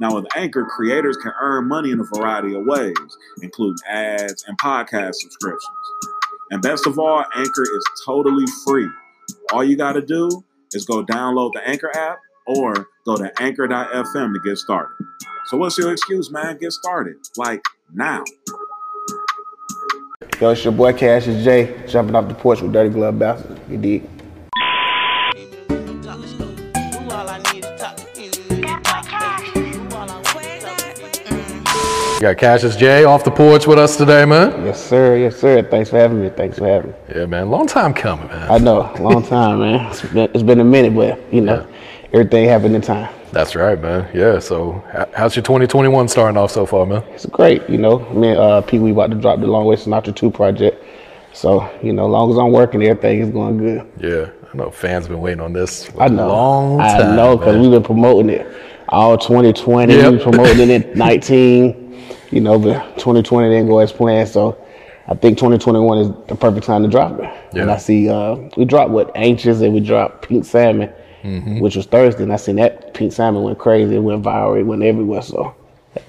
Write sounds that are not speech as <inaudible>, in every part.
Now, with Anchor, creators can earn money in a variety of ways, including ads and podcast subscriptions. And best of all, Anchor is totally free. All you got to do is go download the Anchor app or go to anchor.fm to get started. So, what's your excuse, man? Get started. Like now. Yo, it's your boy Cassius Jay, jumping off the porch with Dirty Glove Bastard. You dig? Got Cassius Jay off the porch with us today, man. Yes, sir. Yes, sir. Thanks for having me. Thanks for having me. Yeah, man. Long time coming, man. I know, long time, man. It's been, it's been a minute, but you know, everything happened in time. That's right, man. Yeah. So, how's your 2021 starting off so far, man? It's great, you know. Me and uh, Pee Wee about to drop the Longway Sinatra 2 project. So, you know, as long as I'm working, everything is going good. Yeah. I know fans been waiting on this for I a know. long time. I know, because we've been promoting it all 2020. Yep. We promoted it <laughs> 19, you know, but 2020 didn't go as planned. So I think 2021 is the perfect time to drop it. And I see uh, we dropped what Anxious and we dropped Pink Salmon, Mm-hmm. which was Thursday. And I seen that Pink Salmon went crazy. It went viral. It went everywhere. So,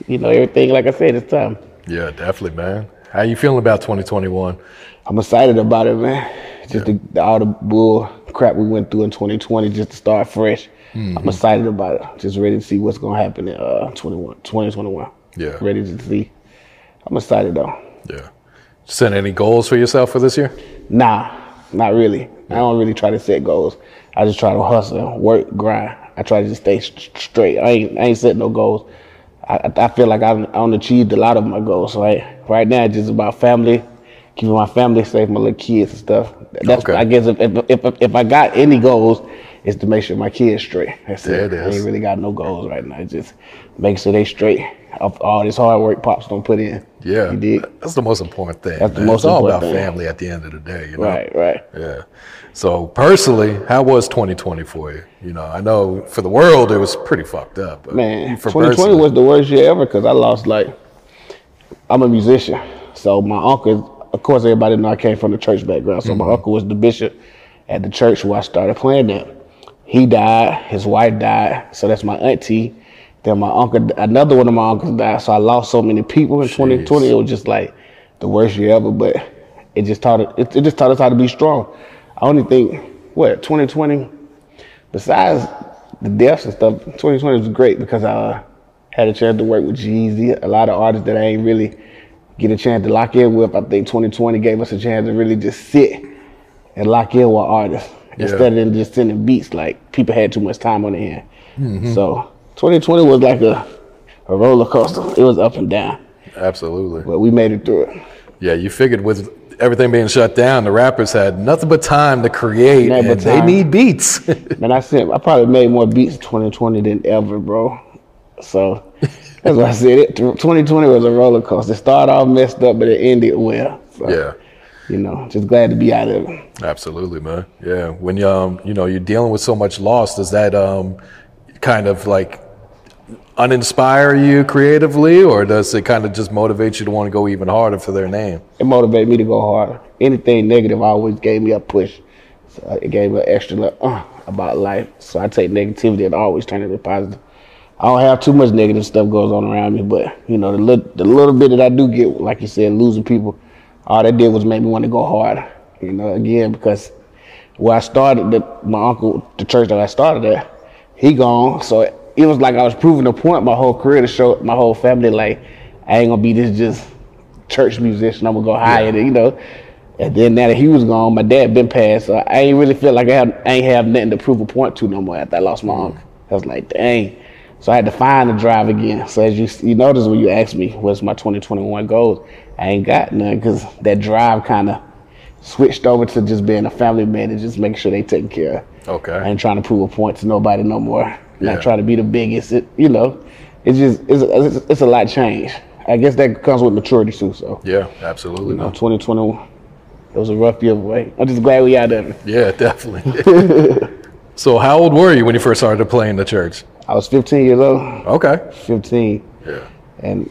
you know, everything, like I said, it's time. Yeah, definitely, man. How you feeling about 2021? I'm excited about it, man. Just the, the, all the bull crap we went through in 2020, just to start fresh. Mm-hmm. I'm excited about it. Just ready to see what's gonna happen in uh 21, 2021. Yeah. Ready to see. I'm excited though. Yeah. Set any goals for yourself for this year? Nah, not really. I don't really try to set goals. I just try to hustle, work, grind. I try to just stay st- straight. I ain't, I ain't set no goals. I, I- feel like I've, I've achieved a lot of my goals. Right, right now, it's just about family, keeping my family safe, my little kids and stuff. That's Okay. I guess if, if if if I got any goals, is to make sure my kids straight. That's There it. it I ain't really got no goals right now. Just make sure they straight. Of all this hard work pops don't put in. Yeah. you? That's the most important thing. That's the man. most it's all about thing. family at the end of the day, you know? Right, right. Yeah. So personally, how was 2020 for you? You know, I know for the world it was pretty fucked up. But Man, 2020 personally- was the worst year ever because I lost like I'm a musician, so my uncle, of course, everybody know I came from the church background. So Mm-hmm. my uncle was the bishop at the church where I started playing at. He died, his wife died, so that's my auntie. Then my uncle, another one of my uncles died, so I lost so many people in 2020. It was just like the worst year ever, but it just taught it, it just taught us how to be strong. I only think what 2020 besides the deaths and stuff, 2020 was great because I had a chance to work with Jeezy, a lot of artists that I ain't really get a chance to lock in with. I think 2020 gave us a chance to really just sit and lock in with artists instead of just sending beats like people had too much time on their hand. Mm-hmm. So 2020 was like a a roller coaster. It was up and down, Absolutely. but we made it through it. Yeah, you figured with everything being shut down, the rappers had nothing but time to create, Nothing but and they need beats. <laughs> Man, I said I probably made more beats in 2020 than ever, bro. So that's why I said it. 2020 was a roller coaster. It started off messed up, but it ended well. So, yeah. you know, just glad to be out of it. Absolutely, man. Yeah, when you um, you know you're dealing with so much loss, does that um, kind of like uninspire you creatively, or does it kind of just motivate you to want to go even harder for their name? It motivated me to go harder. Anything negative always gave me a push. So it gave me an extra like, uh, about life. So I take negativity and always turn it into positive. I don't have too much negative stuff goes on around me, but you know the little the little bit that I do get, like you said, losing people, all that did was make me want to go harder. You know, again because where I started, the, my uncle, the church that I started at, he gone. So it was like I was proving a point my whole career to show my whole family like I ain't gonna be this just church musician. I'm gonna go higher, than, you know. And then now that he was gone, my dad been passed, so I ain't really feel like I, had, I ain't have nothing to prove a point to no more after I lost my mm-hmm. uncle. I was like, dang. So I had to find the drive again. So as you you notice when you asked me what's my 2021 goals, I ain't got none because that drive kind of switched over to just being a family man and just making sure they taken care of. Okay. I ain't trying to prove a point to nobody no more. Yeah. Not trying to be the biggest. It, you know, it's just it's, it's, it's a lot change. I guess that comes with maturity too. So Yeah, absolutely. you know, man. 2021, it was a rough year, boy. I'm just glad we out of it. Yeah, definitely. <laughs> so, how old were you when you first started to play in the church? I was 15 years old, Okay. 15, Yeah. and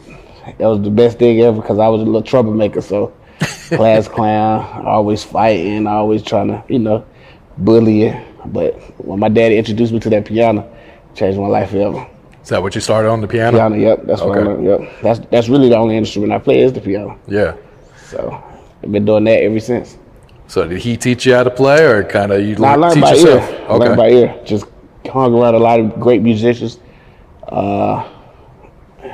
that was the best thing ever because I was a little troublemaker. So <laughs> class clown, always fighting, always trying to, you know, bully it. But when my daddy introduced me to that piano, changed my life forever. Is that what you started on the piano? Piano, yep, that's what I Okay. learned. Yep, that's that's really the only instrument I play is the piano. Yeah. So I've been doing that ever since. So, did he teach you how to play, or kind of you No, I learn- learned teach by yourself? ear. I learned by ear. Just hung around a lot of great musicians. Uh,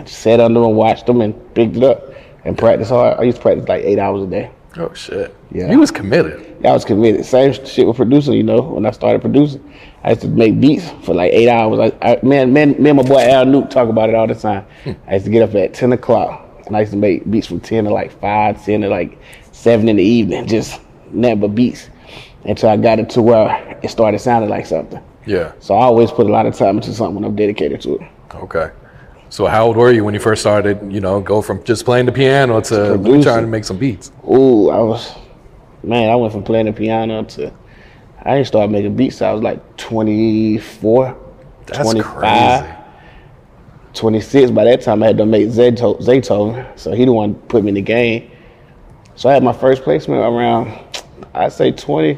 just sat under and watched them and picked it up and practiced hard. I used to practice like eight hours a day. Oh shit. Yeah. He was committed. I was committed. Same shit with producing, you know. When I started producing, I used to make beats for like eight hours. I, I man, man, me and my boy Al Nuke talk about it all the time. Hmm. I used to get up at ten o'clock and I used to make beats from ten to like five, ten to like seven in the evening, just never beats until I got it to where it started sounding like something. Yeah. So I always put a lot of time into something when I'm dedicated to it. Okay. So, how old were you when you first started? You know, go from just playing the piano to producing. trying to make some beats. Ooh, I was, man, I went from playing the piano to, I didn't start making beats I was like 24, That's 25, crazy. 26. By that time, I had to make Zayto- Zaytoven, so he the one put me in the game. So I had my first placement around, I'd say 20,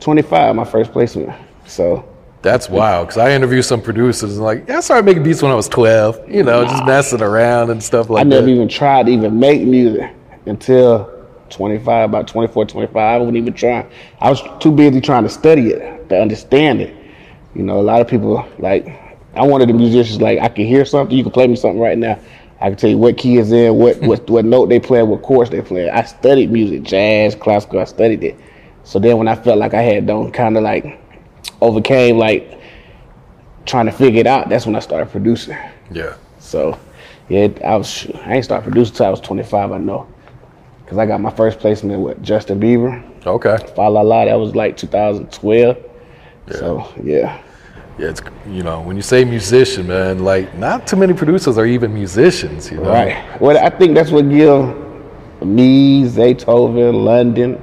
25, my first placement. So That's wild. Because I interviewed some producers and like, yeah, I started making beats when I was 12. You know, just messing around and stuff like that. I never that. even tried to even make music until 25, about 24, 25. I wasn't even trying. I was too busy trying to study it, to understand it. You know, a lot of people, like, I wanted the musicians, like, I can hear something, you can play me something right now. I can tell you what key is in, what, what, <laughs> what note they play, what chords they play. I studied music, jazz, classical, I studied it. So then when I felt like I had done kind of like overcame, like, trying to figure it out, that's when I started producing. Yeah. So, yeah, I was I ain't start producing till I was 25. I know, cause I got my first placement with Justin Bieber. Okay. Fa La La, that was like 2012. Yeah. So yeah, Yeah, it's you know when you say musician, man, like not too many producers are even musicians. You know, right. Well, I think that's what give me, Zaytoven, London.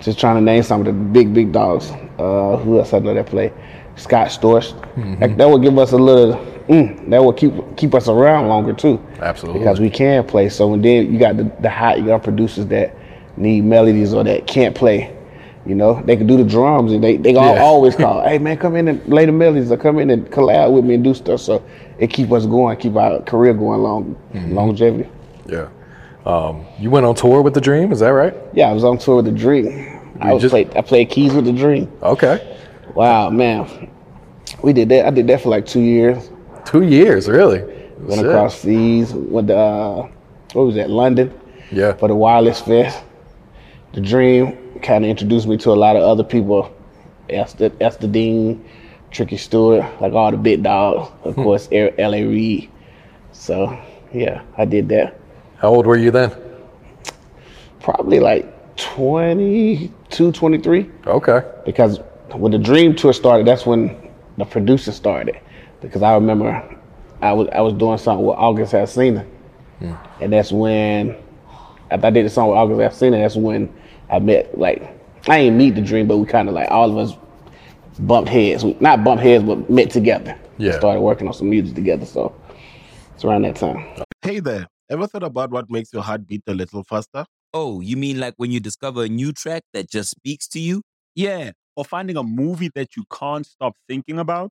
Just trying to name some of the big big dogs. Uh, who else I know that play? Scott Storch. That, that would give us a little. Mm, that will keep keep us around longer too. Absolutely. because we can play. So when then you got the, the hot young producers that need melodies or that can't play, you know, they can do the drums and they they Yeah. always call, <laughs> hey man, come in and lay the melodies or come in and collab with me and do stuff. So it keep us going, keep our career going long, Mm-hmm. longevity. Yeah. Um, you went on tour with the Dream, is that right? Yeah, I was on tour with the Dream. I was just- played I played keys with the Dream. Okay. Wow, man, we did that. I did that for like two years. Two years, really. Went Shit. across seas. with the, uh, what was that? London. Yeah. for the Wireless Fest. The Dream kind of introduced me to a lot of other people. Esther, Esther Dean, Tricky Stewart, like all the big dogs. Of course, L.A. Reid. So yeah, I did that. How old were you then? Probably like 22, 23. Okay. Because when the Dream Tour started, that's when the producer started. Because I remember I was I was doing something with August Alsina. And that's when after I did the song with August Alsina, that's when I met like I ain't meet the dream, but we kind of like all of us bumped heads. We, not bumped heads, but met together. Yeah. Started working on some music together. So it's around that time. Hey there, ever thought about what makes your heart beat a little faster? Oh, you mean like when you discover a new track that just speaks to you? Yeah, or finding a movie that you can't stop thinking about?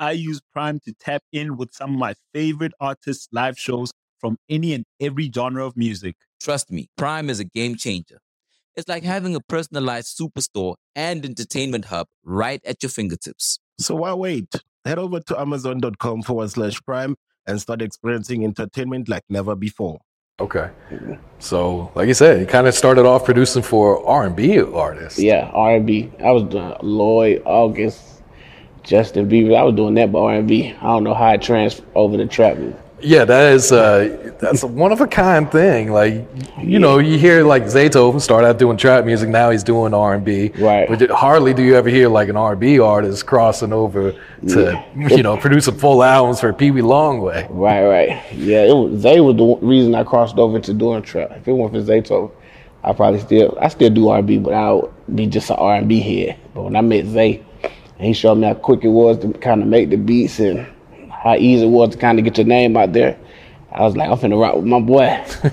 I use Prime to tap in with some of my favorite artists' live shows from any and every genre of music. Trust me, Prime is a game changer. It's like having a personalized superstore and entertainment hub right at your fingertips. So why wait? Head over to amazon.com forward slash prime and start experiencing entertainment like never before. Okay. So, like you said, you kind of started off producing for R and B artists. Yeah, R and B. I was doing Lloyd, August, Justin Bieber. I was doing that, but R and B. I don't know how I transferred over to trap music. Yeah, that is uh, that's a one of a kind thing. Like you know, you hear like Zaytoven start out doing trap music. Now he's doing R and B. Right. But hardly do you ever hear like an R and B artist crossing over to you know producing full albums for Peewee Longway. Right, right. Yeah, it was, Zay was the reason I crossed over to doing trap. If it weren't for Zaytoven, I probably still I still do R and B, but I would be just an R and B head. But when I met Zay, he showed me how quick it was to kind of make the beats and how easy it was to kind of get your name out there. I was like, I'm finna rock with my boy.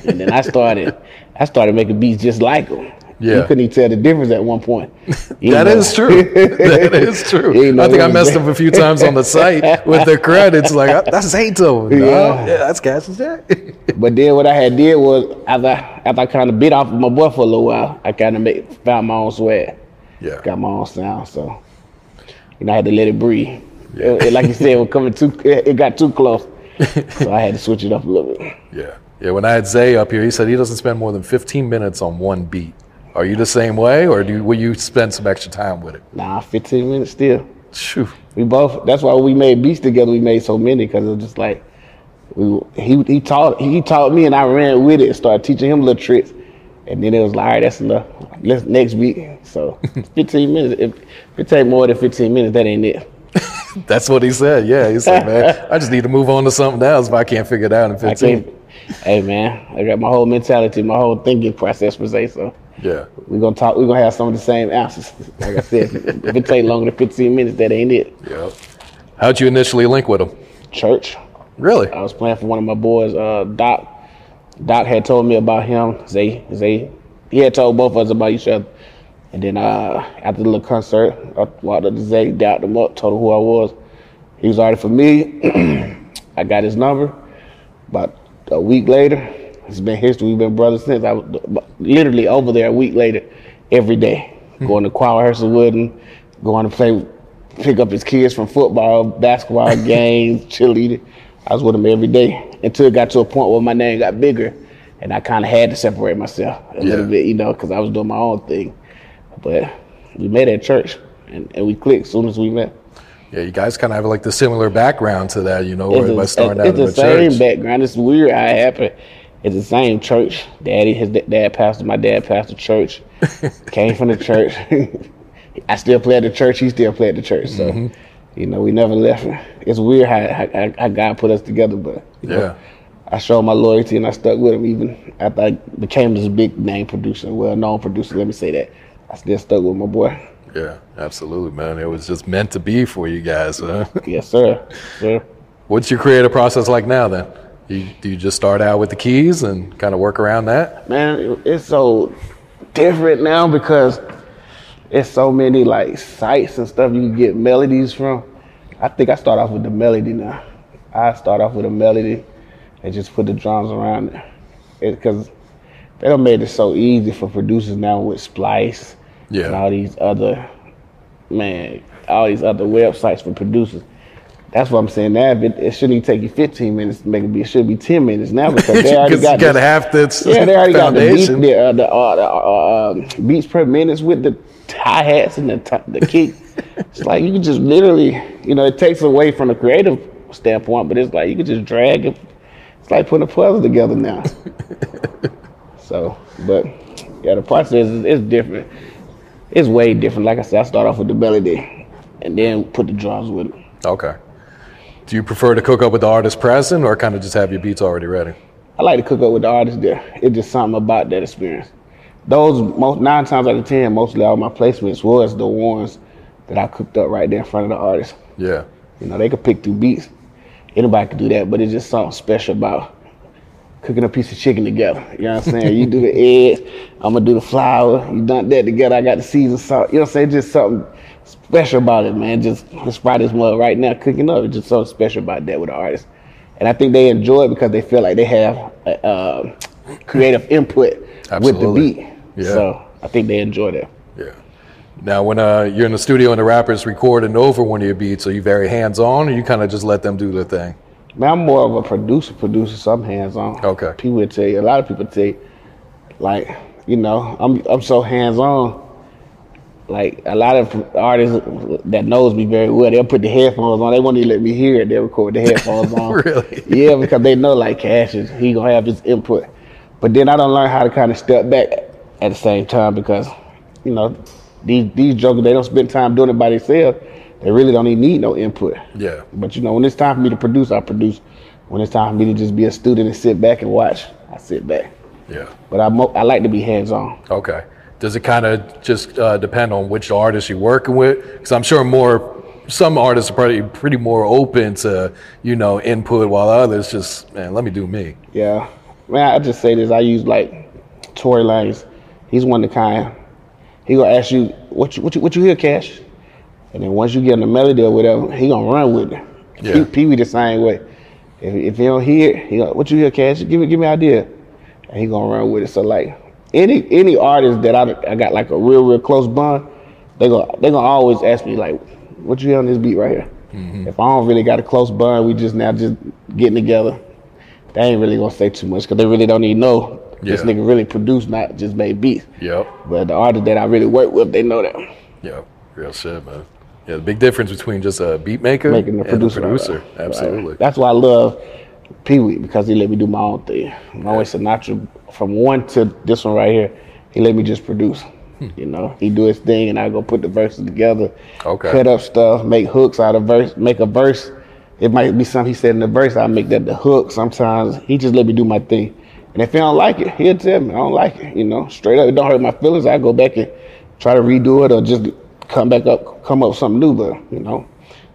and then I started, I started making beats just like him. Yeah. You couldn't even tell the difference at one point. <laughs> That is true. that is <laughs> true. You know I think I messed up a few times on the site with the credits. Like "Uh, that's Zaytoven. <laughs> No, Yeah. yeah, that's Cassius Jay. But then what I had did was after I, after I kind of bit off of my boy for a little while, I kind of made found my own swag. Yeah. Got my own sound, so you know I had to let it breathe. It- it- like you said, it coming too. It, got too close, <laughs> so I had to switch it up a little bit. Yeah. Yeah. When I had Zay up here, he said he doesn't spend more than 15 minutes on one beat. Are you the same way, or do you, will you spend some extra time with it? Nah, 15 minutes still. Phew. We both. That's why we made beats together. We made so many because it was just like we. He he taught he taught me and I ran with it and started teaching him little tricks. And then it was like, all right, that's enough. Let's next week. So <laughs> 15 minutes. If, if it take more than 15 minutes, that ain't it. <laughs> That's what he said. Yeah. He said, man, <laughs> I just need to move on to something else if I can't figure it out in 15. Hey man, I got my whole mentality, my whole thinking process per se. So Yeah. we're gonna talk. We're gonna have some of the same answers. Like I said, if it take longer than 15 minutes, that ain't it. Yep. How'd you initially link with him? Church. Really? I was playing for one of my boys, uh, Doc. Doc had told me about him. Zay, Zay, he had told both of us about each other. And then uh, after the little concert, I walked up to Zay, dapped him up, told him who I was. He was already for me. <clears throat> I got his number. About a week later, it's been history. We've been brothers since. I was literally over there a week later, every day, going to choir rehearsal with him, going to play, pick up his kids from football, basketball <laughs> games, cheerleading. I was with him every day until it got to a point where my name got bigger, and I kind of had to separate myself a little bit, you know, because I was doing my own thing. But we met at church, and, and we clicked as soon as we met. Yeah, you guys kind of have like the similar background to that, you know, It's, by starting out it's in the the same church. background. It's weird how it happened. It's the same church. Daddy, his da- dad pastor, my dad pastor church. <laughs> Came from the church. <laughs> I still play at the church. He still play at the church. So, Mm-hmm. You know, we never left. It's weird how, how, how God put us together, but you know, Yeah. I showed my loyalty and I stuck with him even after I became this big name producer, well known producer. Let me say that. I still stuck with my boy. Yeah, absolutely, man. It was just meant to be for you guys. Huh? <laughs> Yes, sir. Sir. What's your creative process like now then? You, do you just start out with the keys and kind of work around that? man, it's so different now because it's so many like sites and stuff you can get melodies from. I think I start off with the melody now. I start off with a melody, and just put the drums around it. Because they don't made it so easy for producers now with Splice Yeah. and all these other man, all these other websites for producers. That's what I'm saying. Now it, it shouldn't even take you 15 minutes to make it beat. It should be 10 minutes now because they <laughs> already got you gotta this- Yeah, they already got the beat, the, uh, the, uh, the uh, um, beats per minutes with the hi hats and the t- the kick. it's like you can just literally, you know, it takes away from the creative standpoint, but it's like you can just drag it. It's like putting a puzzle together now. <laughs> so, but yeah, the process is, is different. It's way different. Like I said, I start off with the melody and then put the drums with it. Okay. Do you prefer to cook up with the artist present or kind of just have your beats already ready? I like to cook up with the artist there. It's just something about that experience. Those most nine times out of ten, mostly all my placements was the ones that I cooked up right there in front of the artist. Yeah. You know, they could pick through beats. Anybody could do that, but it's just something special about cooking a piece of chicken together. You know what I'm saying? you do the <laughs> eggs, I'm gonna do the flour. You done that together. I got the seasoned salt. You know what I'm saying? Just something special about it, man. Just this Friday's mug right now cooking up. It's just something special about that with the artist. And I think they enjoy it because they feel like they have uh, uh, creative input with the beat. Yeah. So I think they enjoy that. Yeah. Now, when uh, you're in the studio and the rapper's recording over one of your beats, are you very hands on or you kind of just let them do their thing? Man, I'm more of a producer, producer, so I'm hands on. Okay. People would tell you, a lot of people tell you, like, you know, I'm I'm so hands on. Like a lot of artists that knows me very well, they'll put the headphones on. They won't even let me hear it. They'll record the headphones <laughs> on. Really? Yeah, because they know like Cash is he gonna have his input. But then I don't learn how to kind of step back at the same time because, you know, these these jokers they don't spend time doing it by themselves. They really don't even need no input. Yeah. But you know, when it's time for me to produce, I produce. When it's time for me to just be a student and sit back and watch, I sit back. Yeah. But I mo- I like to be hands on. Okay. Does it kind of just uh, depend on which artist you're working with? Because I'm sure more, some artists are probably pretty more open to, you know, input, while others just, man, let me do me. Yeah, man. I just say this. I use like Tory Lanez. He's one of the kind. He gonna ask you what you what you what you hear, Cash, and then once you get in the melody or whatever, he gonna run with it. Yeah. Pee- Pee Wee the same way. If, if he don't hear it, he gonna, what you hear, Cash? Give me give me an idea, and he gonna run with it. So like any any artist that I, I got like a real real close bond, they gonna they gonna always ask me like, what you on this beat right here? Mm-hmm. If I don't really got a close bond, we just now just getting together. They ain't really gonna say too much because they really don't even know this nigga really produced, not just made beats. Yep. But the artists that I really work with, they know that. Yep. Real shit, man. Yeah, the big difference between just a beat maker Making the and producer. a producer. Right. Absolutely. That's why I love Pee Wee because he let me do my own thing. My way Sinatra, from one to this one right here, he let me just produce. Hmm. You know, he do his thing, and I go put the verses together, Okay. cut up stuff, make hooks out of verse, make a verse. It might be something he said in the verse. I make that the hook. Sometimes he just let me do my thing, and if he don't like it, he'll tell me I don't like it. You know, straight up, it don't hurt my feelings. I go back and try to redo it or just come back up, come up with something new. But you know,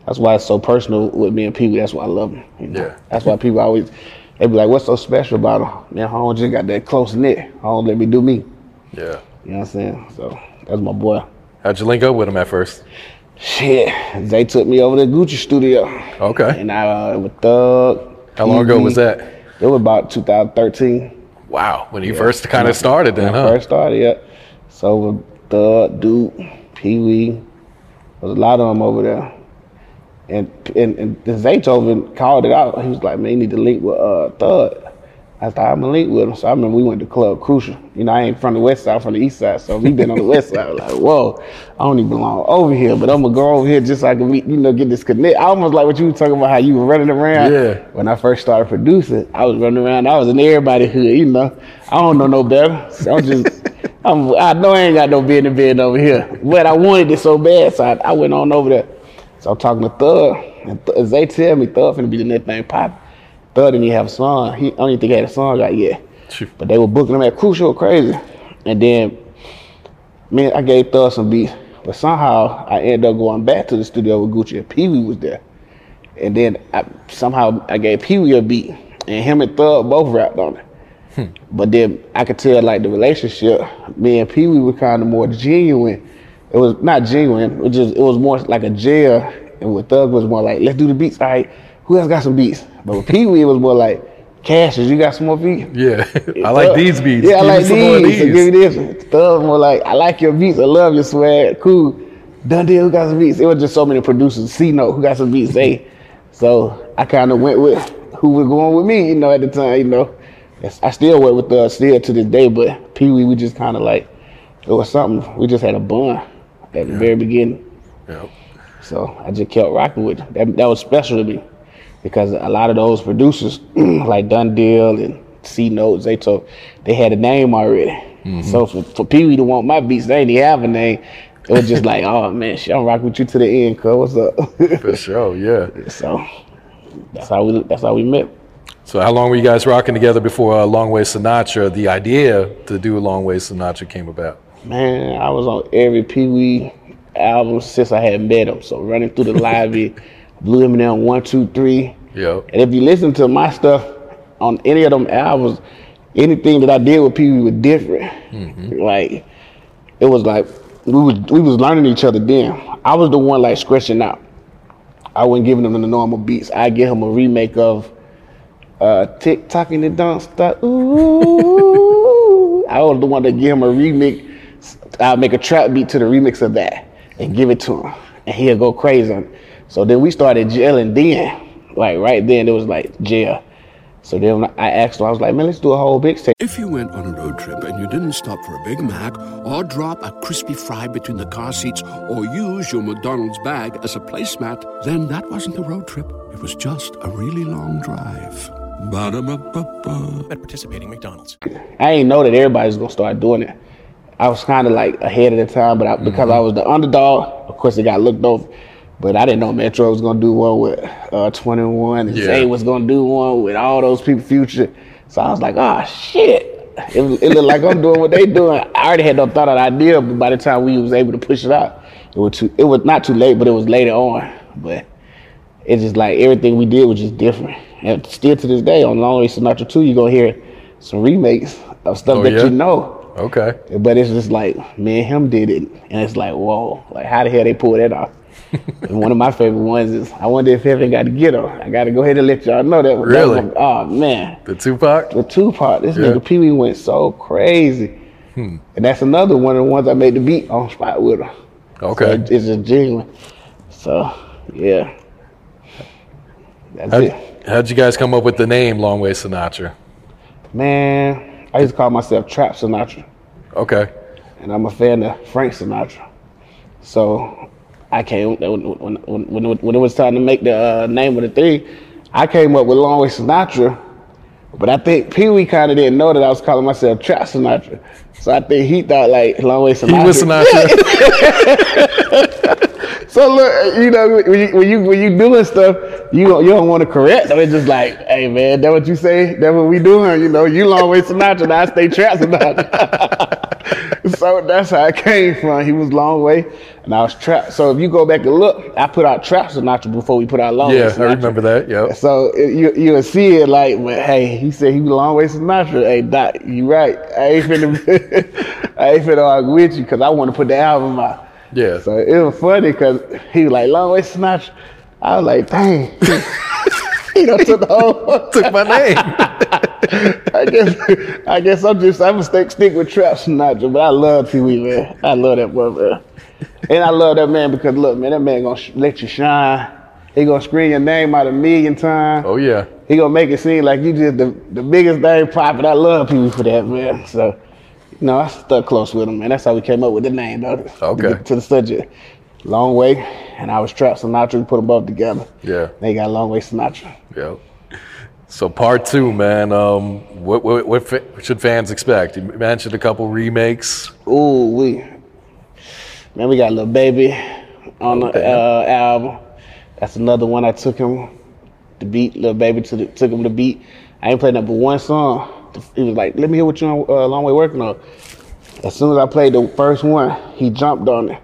that's why it's so personal with me and Pee Wee. That's why I love him. You know? Yeah. That's why people always they be like, "What's so special about him?" Man, I don't just got that close knit. I don't let me do me. Yeah. You know what I'm saying? So that's my boy. How'd you link up with him at first? Shit, they took me over to Gucci Studio. Okay. And I uh, with Thug. How long ago was that? It was about 2013. Wow. When you Yeah. first kind of started then, when huh? First started, yeah. So with Thug, Duke, Pee Wee, there's a lot of them over there. And and, and Zaytoven called it out. He was like, man, you need to link with uh, Thug. I thought I'm gonna link with him. So I remember we went to Club Crucial. You know, I ain't from the west side, from the east side. So we been on the west side. I was like, whoa, I don't even belong over here, but I'm gonna go over here just so I can meet, you know, get this connect. I almost like what you were talking about, how you were running around. Yeah. When I first started producing, I was running around. I was in everybody hood, you know. I don't know no better. So I'm just, <laughs> I'm, I know I ain't got no business being over here, but I wanted it so bad, so I, I went on over there. So I'm talking to Thug, and Th- they tell me Thug finna be the next thing pop. Thug didn't even have a song. He I don't even think he had a song out yet. But they were booking him at Crucial crazy. And then, man, I gave Thug some beats. But somehow I ended up going back to the studio with Gucci and Pee Wee was there. And then I, somehow I gave Pee Wee a beat. And him and Thug both rapped on it. Hmm. But then I could tell like the relationship, me and Pee Wee were kind of more genuine. It was not genuine, it was just it was more like a jail. And with Thug was more like, let's do the beats. All right, who else got some beats? But with Pee Wee it was more like, Cassius, you got some more beats? Yeah, <laughs> I like these beats. Yeah, I Give like of these. So these. give me this. Thug more like, I like your beats. I love your swag. Cool. Dun Deal, who got some beats? It was just so many producers. C Note, who got some beats? Hey. So I kind of went with who was going with me, you know, at the time, you know. I still work with the still to this day, but Pee Wee, we just kind of like, it was something. We just had a bond at the very beginning. Yep. So I just kept rocking with it. That, that was special to me because a lot of those producers, <clears throat> like Dun Deal and C Notes, they told they had a name already. Mm-hmm. So for, for Pee Wee to want my beats, they didn't have a name. It was just like, <laughs> oh man, shit, I'm rocking with you to the end, cuz what's up? <laughs> For sure, yeah. So that's how we that's how we met. So how long were you guys rocking together before uh, Longway Sinatra? The idea to do a Longway Sinatra came about. Man, I was on every Pee Wee album since I had met him. So running through the library, <laughs> Blue M&M one, two, three. Yep. And if you listen to my stuff on any of them albums, anything that I did with Pee Wee was different. Like it was like we was we was learning each other then. I was the one like scratching out. I wasn't giving him the normal beats. I give him a remake of uh Tick Tock and it don't stop. Ooh. <laughs> I was the one that give him a remix. I'll make a trap beat to the remix of that and give it to him. And he'll go crazy on it. So then we started gelling then. Like right then it was like jail. So then I asked him, I was like, man, let's do a whole mixtape. If you went on a road trip and you didn't stop for a Big Mac or drop a crispy fry between the car seats or use your McDonald's bag as a placemat, then that wasn't a road trip. It was just a really long drive. Ba-da-ba-ba-ba. At participating McDonald's. I ain't know that everybody's gonna start doing it. I was kind of like ahead of the time, but I, because I was the underdog, of course it got looked over. But I didn't know Metro was gonna do one with uh, 21, and Yeah. Zay was gonna do one with all those people, Future. So I was like, oh shit. It, was- it looked like I'm doing what they doing. I already had no thought of idea, but by the time we was able to push it out, it was too. It was not too late, but it was later on. But it's just like everything we did was just different. And still to this day, on Longway Sinatra 2, you're gonna hear some remakes of stuff Oh, that yeah? you know. Okay. But it's just like me and him did it, and it's like, whoa, like how the hell they pull that off? <laughs> and one of my favorite ones is I wonder if Heaven got a ghetto. I got to go ahead and let y'all know that. one. That Really? one- oh man, The Tupac? the Tupac. This Yeah. nigga Pee Wee went so crazy, Hmm. and that's another one of the ones I made the beat on spot with her. Okay. So it- it's just genuine. So yeah, that's How'd, it. how'd you guys come up with the name Longway Sinatra? Man, I used to call myself Trap Sinatra. Okay. and I'm a fan of Frank Sinatra. So I came when when when, when, it was time to make the uh, name of the thing. I came up with Longway Sinatra, but I think Pee Wee kind of didn't know that I was calling myself Trap Sinatra. So I think he thought like Longway Sinatra. He was Sinatra. <laughs> So look, you know, when you when you, when you doing stuff, you don't, you don't want to correct. So it's just like, hey man, that what you say? That what we doing? You know, you Longway Sinatra, and I stay Trap Sinatra. <laughs> so that's how it came from. He was long way, and I was Trap. So if you go back and look, I put out Trap Sinatra before we put out Longway yeah, I remember that. Yep. So it, you you'll see it like, but hey, he said he was Longway Sinatra. Hey, Doc, you right. I ain't finna, <laughs> I ain't finna argue with you because I want to put the album out. Yeah. So it was funny because he was like, Longway Sinatra. I was like, dang. <laughs> he done took the whole <laughs> Took my name. <laughs> I guess I guess I'm just I'm gonna stick stick with Trap Sinatra, but I love Pee Wee, man. I love that boy, man. And I love that man because look, man, that man gonna sh- let you shine. He gonna scream your name out a million times. Oh yeah. He gonna make it seem like you just the, the biggest thing popping. I love Pee Wee for that, man. So, you know, I stuck close with him, man. That's how we came up with the name, though. Okay. To, to the subject. Long way, and I was Trap Sinatra. We put them both together. Yeah. They got Longway Sinatra. Yep. So part two, man. Um, what what, what fa- should fans expect? You mentioned a couple remakes. Ooh, we man, we got Lil Baby on the uh, album. That's another one. I took him the beat, Lil Baby to the, took him the beat. I ain't played number one song. He was like, "Let me hear what you on uh, long way working on." As soon as I played the first one, he jumped on it.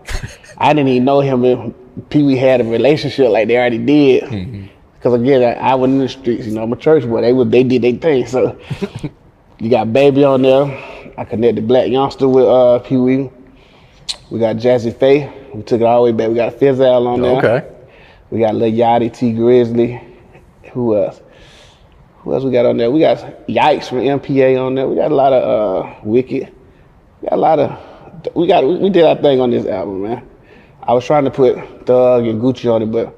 I didn't even know him and Pee Wee had a relationship like they already did. Because again, I, I was in the streets, you know, I'm a church boy. They was, they did their thing. So <laughs> you got Baby on there. I connected Black Youngsta with uh, Pee Wee. We got Jazze Pha. We took it all the way back. We got Fizzle on there. Okay. We got Lil Yachty, T-Grizzley. Who else? Who else we got on there? We got Yikes from MPA on there. We got a lot of uh, Wicked. We got a lot of. We got. We did our thing on this album, man. I was trying to put Thug and Gucci on it, but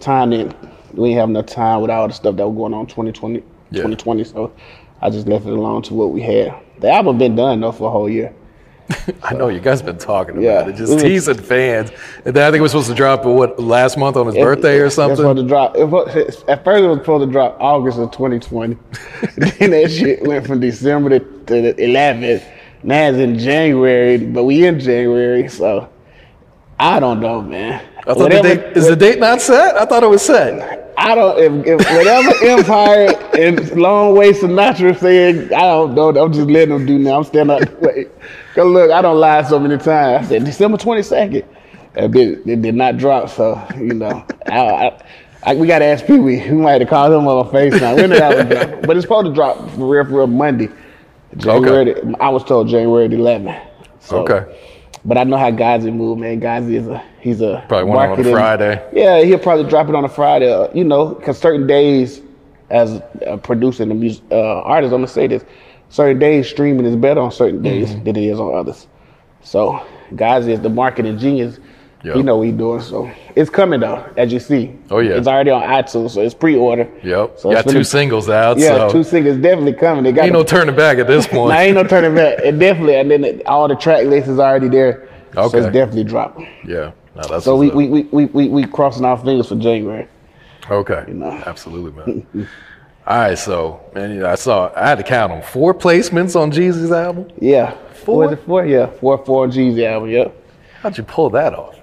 time didn't. We didn't have enough time with all the stuff that was going on 2020, Yeah. 2020. So I just left it alone to what we had. The album been done though for a whole year. <laughs> I know you guys been talking about Yeah. it, just teasing fans. And then I think it was supposed to drop what last month on his birthday or something. supposed to drop. It was, at first, it was supposed to drop August of 2020. <laughs> <laughs> then that shit went from December to, to the 11th. Now it's in January, but we in January, so I don't know, man. I thought the date, is the date not set? I thought it was set. I don't. If, if whatever <laughs> Empire and Longway Sinatra said, I don't know. I'm just letting them do now. I'm standing out the way. Cause look, I don't lie so many times. I said December 22nd. That bit it did not drop. So you know, I, I, I, we got to ask Pee Wee. We might have to call him on FaceTime. When did that one drop? But it's supposed to drop for real, for real Monday. January. the- I was told January 11th. So, Okay. But I know how Gazi move, man. Gazi is a he's a Probably one on a Friday. Yeah, he'll probably drop it on a Friday. Uh, you know, because certain days, as a producer and a music uh, artist, I'm gonna say this: certain days streaming is better on certain days Mm-hmm. than it is on others. So, Gazi is the marketing genius. Yep. He know what he's doing. So it's coming though, as you see. Oh, yeah. it's already on iTunes, so it's pre-order. Yep. So got two singles out. Yeah, so two singles definitely coming. They got ain't no turning back at this <laughs> point. Nah, ain't no turning back. It definitely, and then it, all the track list is already there. So Okay. it's definitely dropping. Yeah. No, that's So we, we, we, we, we, we crossing our fingers for January. okay. Absolutely, man. <laughs> All right, so man, I saw I had to count them four placements on Jeezy's album. Yeah. Four? Four? Yeah, four, four G's album, yep. How'd you pull that off?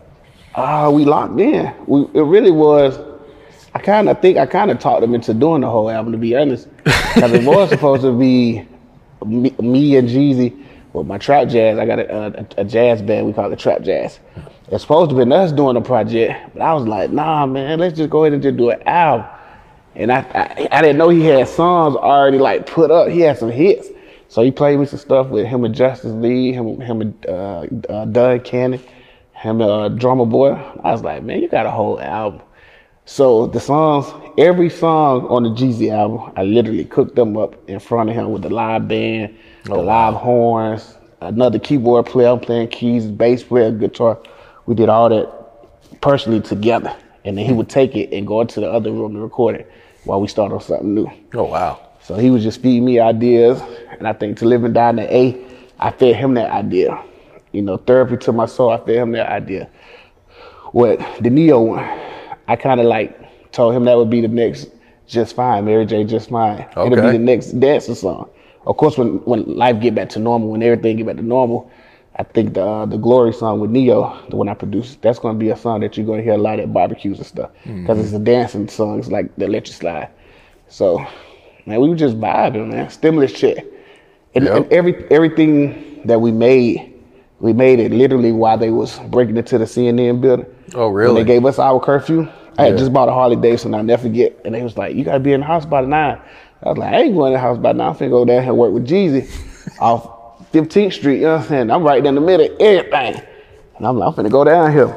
Ah, we locked in. We, it really was. I kind of think I kind of talked them into doing the whole album, to be honest, because it was supposed to be me, me and Jeezy with my trap jazz. I got a, a, a jazz band. We call it Trap Jazz. It's supposed to be us doing the project, but I was like, nah, man, let's just go ahead and just do an album. And I, I, I didn't know he had songs already like put up. He had some hits, so he played me some stuff with him and Justice Lee, him, him and uh, uh, Don Cannon, him and uh, Drumma Boy. I was like, man, you got a whole album. So the songs, every song on the Jeezy album, I literally cooked them up in front of him with the live band, the live horns, another keyboard player I'm playing keys, bass player, guitar. We did all that personally together, and then he would take it and go into the other room to record it while we start on something new. Oh wow! So he was just feeding me ideas, and I think to live and die in the A, I fed him that idea. You know, therapy to my soul, I fed him that idea. What the Ne-Yo one, I kind of like told him that would be the next Just Fine, Mary J. Just Fine. It'll be the next dancing song. Of course, when when life get back to normal, when everything get back to normal, I think the uh, the Glory song with Ne-Yo, the one I produced, that's gonna be a song that you're gonna hear a lot at barbecues and stuff, because Mhm. it's a dancing song. It's like the let you slide. So, man, we were just vibing, man. Stimulus check, and, Yep. and every everything that we made, we made it literally while they was breaking into the CNN building. Oh When really? they gave us our curfew, I had Yeah. just bought a Harley Davidson. I'll never forget. And they was like, "You gotta be in the house by nine. I was like, "I ain't going to the house by nine. I'm finna go down here and work with Jeezy <laughs> off 15th Street." You know what I'm saying? I'm right in the middle of everything, and I'm like, "I'm finna go down here."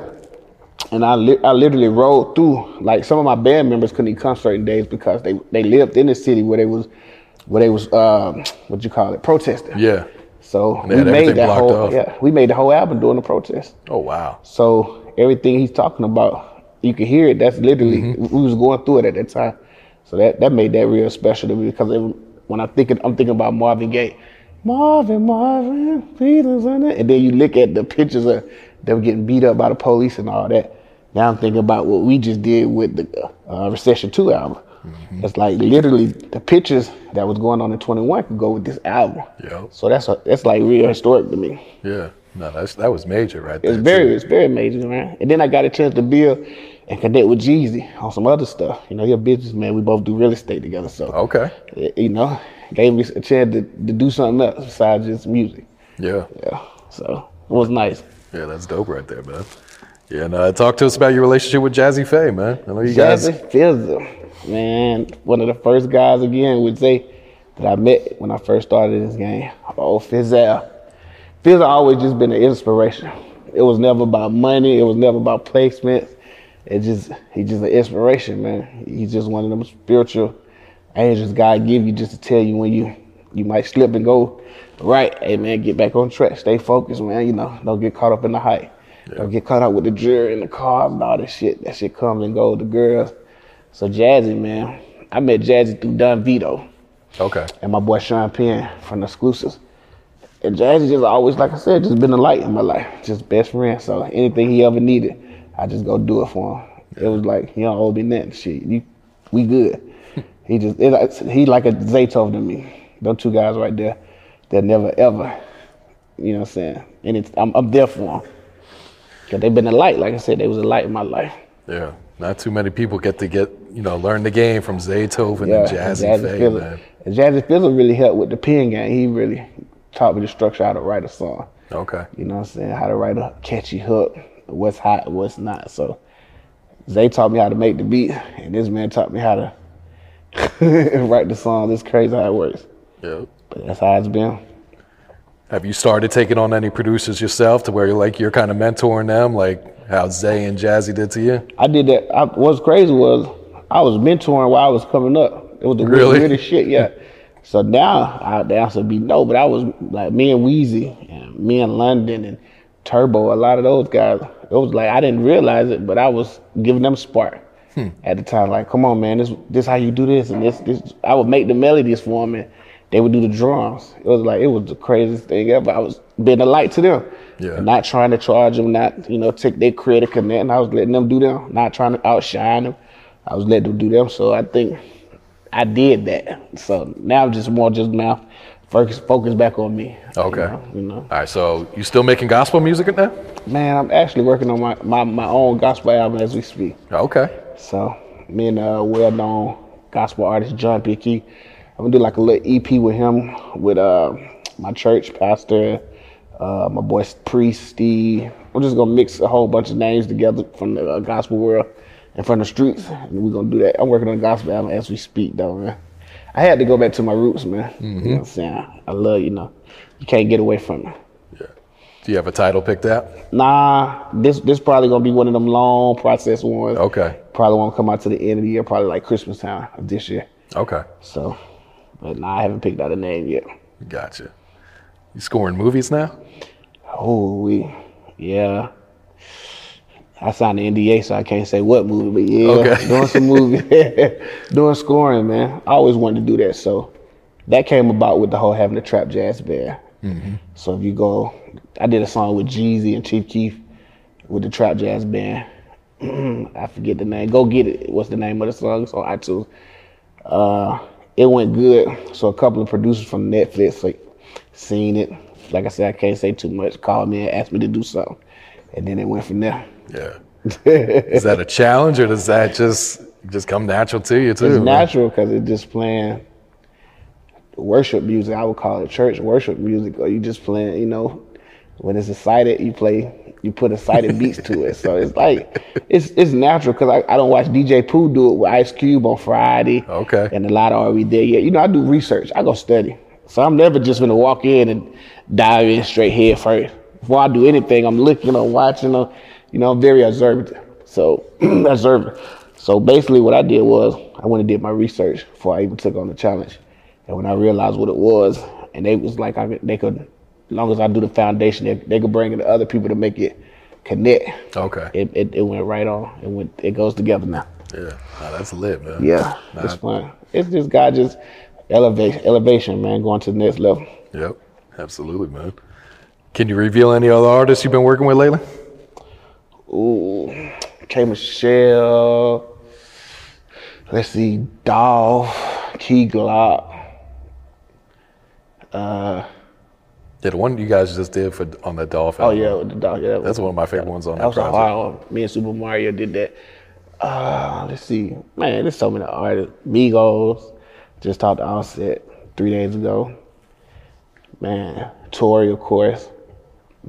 And I, li- I literally rode through. Like some of my band members couldn't even come certain days because they they lived in the city where they was where they was um, what you call it protesting. yeah. So we made that whole off. yeah we made the whole album during the protest. Oh wow. So everything he's talking about, you can hear it. That's literally Mm-hmm. we was going through it at that time. So that that made that real special to me because it, when I'm thinking, I'm thinking about Marvin Gaye, Marvin, Marvin, Peter's on it, and then you look at the pictures of them getting beat up by the police and all that. Now I'm thinking about what we just did with the uh, Recession Two album. Mm-hmm. It's like literally the pictures that was going on in 21 could go with this album. Yep. So that's a, that's like real historic to me. Yeah. No, that's that was major right there. It's very, it's very major, man. And then I got a chance to build and connect with Jeezy on some other stuff. You know, you're a businessman. We both do real estate together, so Okay. eh, you know, gave me a chance to, to do something else besides just music. Yeah. Yeah. So it was nice. Yeah, that's dope right there, man. Yeah, and uh, talk to us about your relationship with Jazze Pha, man. I know you guys. Jazzy Fizzle, man, one of the first guys again would say that I met when I first started this game. Oh, Fizzle. Fizzle always just been an inspiration. It was never about money. It was never about placements. It just he just an inspiration, man. He's just one of them spiritual angels God give you just to tell you when you you might slip and go right. Hey man, get back on track. Stay focused, man. You know, don't get caught up in the hype. Don't get caught up with the jury and the cars and all that shit. That shit comes and goes. The girls. So Jazze, man, I met Jazze through Don Vito Okay. and my boy Sean Penn from the exclusives. And Jazze just always, like I said, just been a light in my life, just best friend. So anything he ever needed, I just go do it for him. It was like he don't owe me nothing. Shit, you, we good. <laughs> he just it, he like a Zaytov to me. Those two guys right there, they'll never ever, you know what I'm saying. And it's, I'm, I'm there for them. Cause they been a light, like I said, they was a light in my life. Yeah. Not too many people get to get, you know, learn the game from Zaytoven Yeah, and Jazze, Jazze Pha, Fizzle. man. And Jazze Fizzle really helped with the pen game. He really taught me the structure how to write a song. Okay. You know what I'm saying? How to write a catchy hook, what's hot, what's not. So Zay taught me how to make the beat, and this man taught me how to <laughs> write the song. It's crazy how it works. Yep. But that's how it's been. Have you started taking on any producers yourself to where you're like you're kind of mentoring them, like how Zay and Jazze did to you? I did that. I, what's crazy was I was mentoring while I was coming up. It was the Really? weirdest shit, yeah. <laughs> so now I, the answer would be no, but I was like me and Wheezy and me and London and Turbo, a lot of those guys. It was like I didn't realize it, but I was giving them spark Hmm. at the time. Like, come on, man, this this how you do this and this this. I would make the melodies for them and they would do the drums. It was like it was the craziest thing ever. I was being a light to them. Yeah. And not trying to charge them, not you know take their connect. And I was letting them do them, not trying to outshine them. I was letting them do them. So I think I did that. So now I'm just more just now focus focus back on me. Okay. You know, you know. All right, so you still making gospel music now? Man, I'm actually working on my, my, my own gospel album as we speak. Okay. So me and uh, a well known gospel artist John P. I'm gonna do like a little EP with him with uh my church pastor, uh my boy priest Steve. I'm just gonna mix a whole bunch of names together from the uh, gospel world and from the streets, and we're gonna do that. I'm working on a gospel album as we speak, though, man. I had to go back to my roots, man. You know what I'm saying? I love, you know, you can't get away from it. Yeah. Do you have a title picked out? Nah, this this probably gonna be one of them long process ones. Okay. Probably won't come out to the end of the year, probably like Christmas time of this year. Okay. So, but nah, I haven't picked out a name yet. Gotcha. You scoring movies now? Oh, we, yeah. I signed the NDA, so I can't say what movie, but yeah, Okay. <laughs> doing some movie, <laughs> doing scoring, man. I always wanted to do that, so that came about with the whole having the trap jazz band. Mm-hmm. So if you go, I did a song with Jeezy and Chief Keef with the trap jazz band. <clears throat> I forget the name. Go get it. What's the name of the song? It's on iTunes. Uh, it went good. So a couple of producers from Netflix like seen it. Like I said, I can't say too much. Called me and asked me to do something, and then it went from there. Yeah. Is that a challenge or does that just just come natural to you too? It's natural because it's just playing worship music. I would call it church worship music, or you just playing. You know, when it's excited, you play. You put excited beats to it, so it's like it's it's natural because I, I don't watch DJ Pooh do it with Ice Cube on Friday. Okay. And a lot of already there yet. You know, I do research. I go study, so I'm never just gonna walk in and dive in straight head first. Before I do anything, I'm looking or watching or, you know, I'm very observant. So <clears throat> observant. So basically, what I did was I went and did my research before I even took on the challenge. And when I realized what it was, and they was like, I they could, as long as I do the foundation, they, they could bring in the other people to make it connect. Okay. It, it, it went right on. It went. It goes together now. Yeah. Nah, that's lit, man. Yeah, Nah, it's fun. It's just God just elevation, elevation, man, going to the next level. Yep. Absolutely, man. Can you reveal any other artists you've been working with lately? Ooh, K Michelle. Let's see, Dolph, Key Glock. Uh, Yeah, the one you guys just did for on the Dolphin. oh yeah, the Dolph. Yeah, That's one of my favorite ones on that that was a project. hard. Me and Super Mario did that. Uh, let's see, man, there's so many artists. Migos, just talked to Offset three days ago. Man, Tori, of course,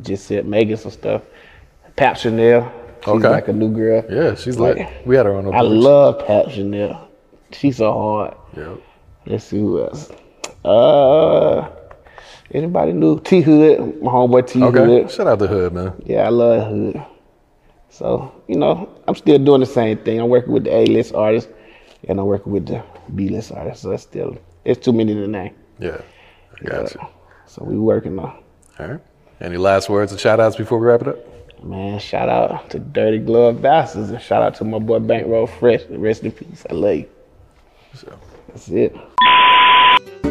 just said Megan some stuff. Pap Chanel, she's Okay. like a new girl. Yeah, she's Like. We had her on the I porch. love Pap Chanel. She's so hard. Yep. Let's see who else. Uh, anybody new? T Hood, my homeboy T Okay. Hood. Shout out to Hood, man. Yeah, I love Hood. So you know, I'm still doing the same thing. I'm working with the A-list artists, and I'm working with the B-list artists. So that's still it's too many to name. Yeah, I got you. So we working on. All right. Any last words and shout outs before we wrap it up? Man, shout out to Dirty Glove Bastards and shout out to my boy Bankroll Fresh. Rest in peace. I love you. So. That's it.